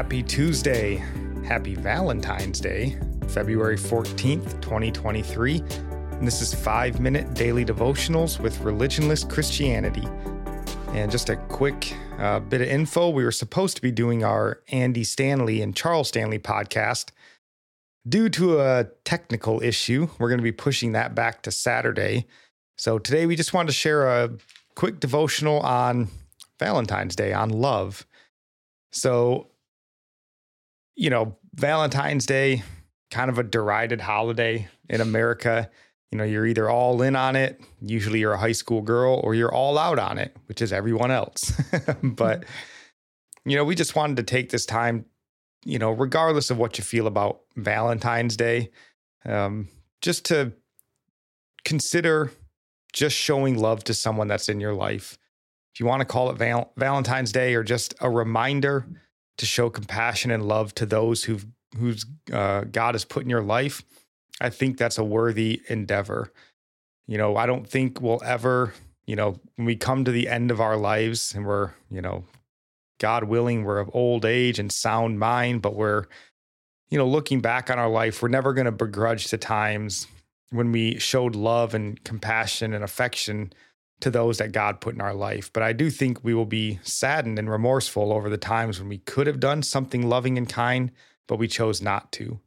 Happy Tuesday. Happy Valentine's Day, February 14th, 2023. And this is five minute daily devotionals with religionless Christianity. And just a quick uh, bit of info we were supposed to be doing our Andy Stanley and Charles Stanley podcast. Due to a technical issue, we're going to be pushing that back to Saturday. So today we just wanted to share a quick devotional on Valentine's Day, on love. So you know, Valentine's Day, kind of a derided holiday in America. You know, you're either all in on it, usually you're a high school girl, or you're all out on it, which is everyone else. but, you know, we just wanted to take this time, you know, regardless of what you feel about Valentine's Day, um, just to consider just showing love to someone that's in your life. If you want to call it Val- Valentine's Day or just a reminder to show compassion and love to those who've who's uh, God has put in your life, I think that's a worthy endeavor. You know, I don't think we'll ever, you know, when we come to the end of our lives and we're, you know, God willing, we're of old age and sound mind, but we're, you know, looking back on our life, we're never going to begrudge the times when we showed love and compassion and affection to those that God put in our life. But I do think we will be saddened and remorseful over the times when we could have done something loving and kind, but we chose not to.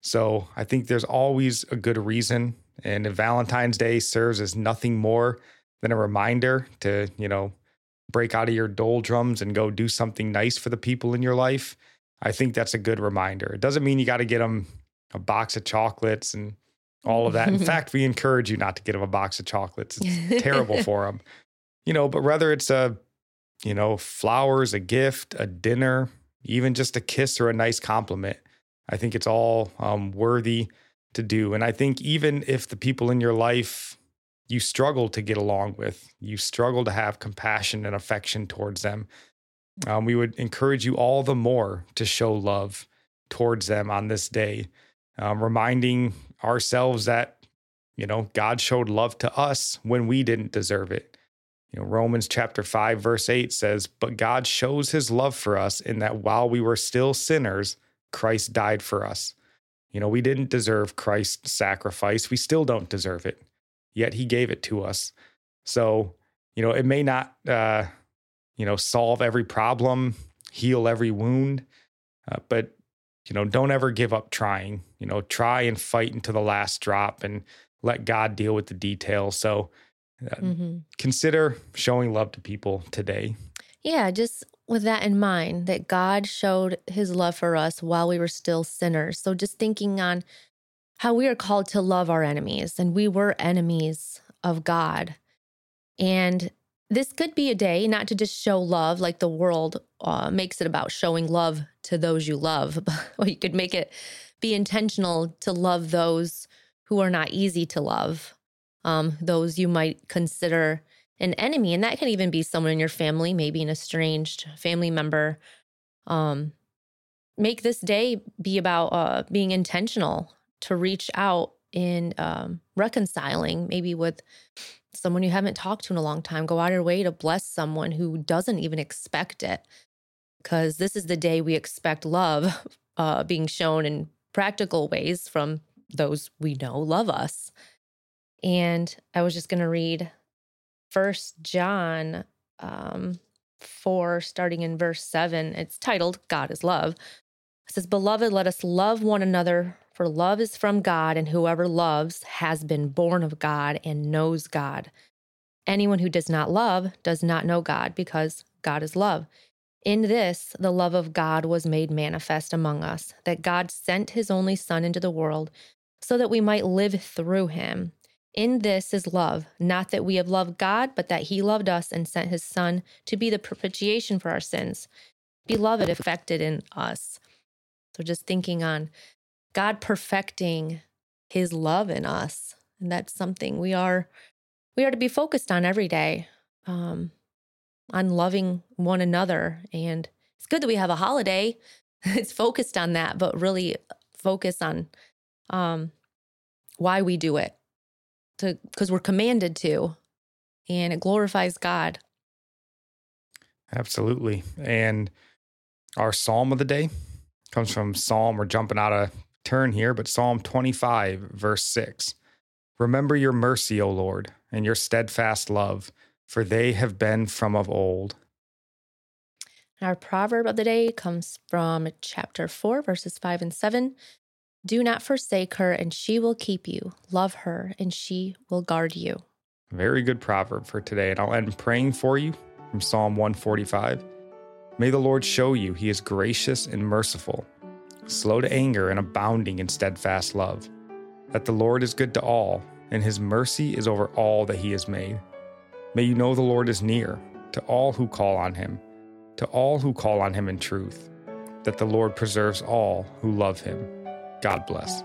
So I think there's always a good reason. And Valentine's Day serves as nothing more than a reminder to, you know, break out of your doldrums and go do something nice for the people in your life, I think that's a good reminder. It doesn't mean you got to get them a box of chocolates and all of that. In fact, we encourage you not to get them a box of chocolates. It's terrible for them. You know, but whether it's a, you know, flowers, a gift, a dinner, even just a kiss or a nice compliment, I think it's all um, worthy to do. And I think even if the people in your life you struggle to get along with, you struggle to have compassion and affection towards them, um, we would encourage you all the more to show love towards them on this day, um, reminding ourselves that, you know, God showed love to us when we didn't deserve it. You know, Romans chapter 5, verse 8 says, But God shows his love for us in that while we were still sinners, Christ died for us. You know, we didn't deserve Christ's sacrifice. We still don't deserve it, yet he gave it to us. So, you know, it may not, uh, you know, solve every problem, heal every wound, uh, but you know, don't ever give up trying. You know, try and fight until the last drop and let God deal with the details. So uh, mm-hmm. consider showing love to people today. Yeah, just with that in mind, that God showed his love for us while we were still sinners. So just thinking on how we are called to love our enemies, and we were enemies of God. And this could be a day not to just show love like the world uh, makes it about showing love to those you love. But you could make it be intentional to love those who are not easy to love, um, those you might consider an enemy. And that can even be someone in your family, maybe an estranged family member. Um, make this day be about uh, being intentional to reach out in um, reconciling, maybe with someone you haven't talked to in a long time. Go out of your way to bless someone who doesn't even expect it. Because this is the day we expect love uh, being shown in practical ways from those we know love us. And I was just going to read First John um, 4, starting in verse 7. It's titled God is Love. It says, Beloved, let us love one another, for love is from God, and whoever loves has been born of God and knows God. Anyone who does not love does not know God, because God is love. In this, the love of God was made manifest among us, that God sent his only Son into the world so that we might live through him. In this is love, not that we have loved God, but that he loved us and sent his Son to be the propitiation for our sins. Beloved, affected in us. So just thinking on God perfecting his love in us. And that's something we are we are to be focused on every day. Um, on loving one another. And it's good that we have a holiday. it's focused on that, but really focus on um, why we do it. To because we're commanded to, and it glorifies God. Absolutely. And our psalm of the day comes from Psalm. We're jumping out of turn here, but Psalm 25, verse 6. Remember your mercy, O Lord, and your steadfast love, for they have been from of old. Our proverb of the day comes from chapter 4, verses 5 and 7. Do not forsake her, and she will keep you. Love her, and she will guard you. Very good proverb for today. And I'll end praying for you from Psalm 145. May the Lord show you he is gracious and merciful, slow to anger and abounding in steadfast love, that the Lord is good to all, and his mercy is over all that he has made. May you know the Lord is near to all who call on him, to all who call on him in truth, that the Lord preserves all who love him. God bless.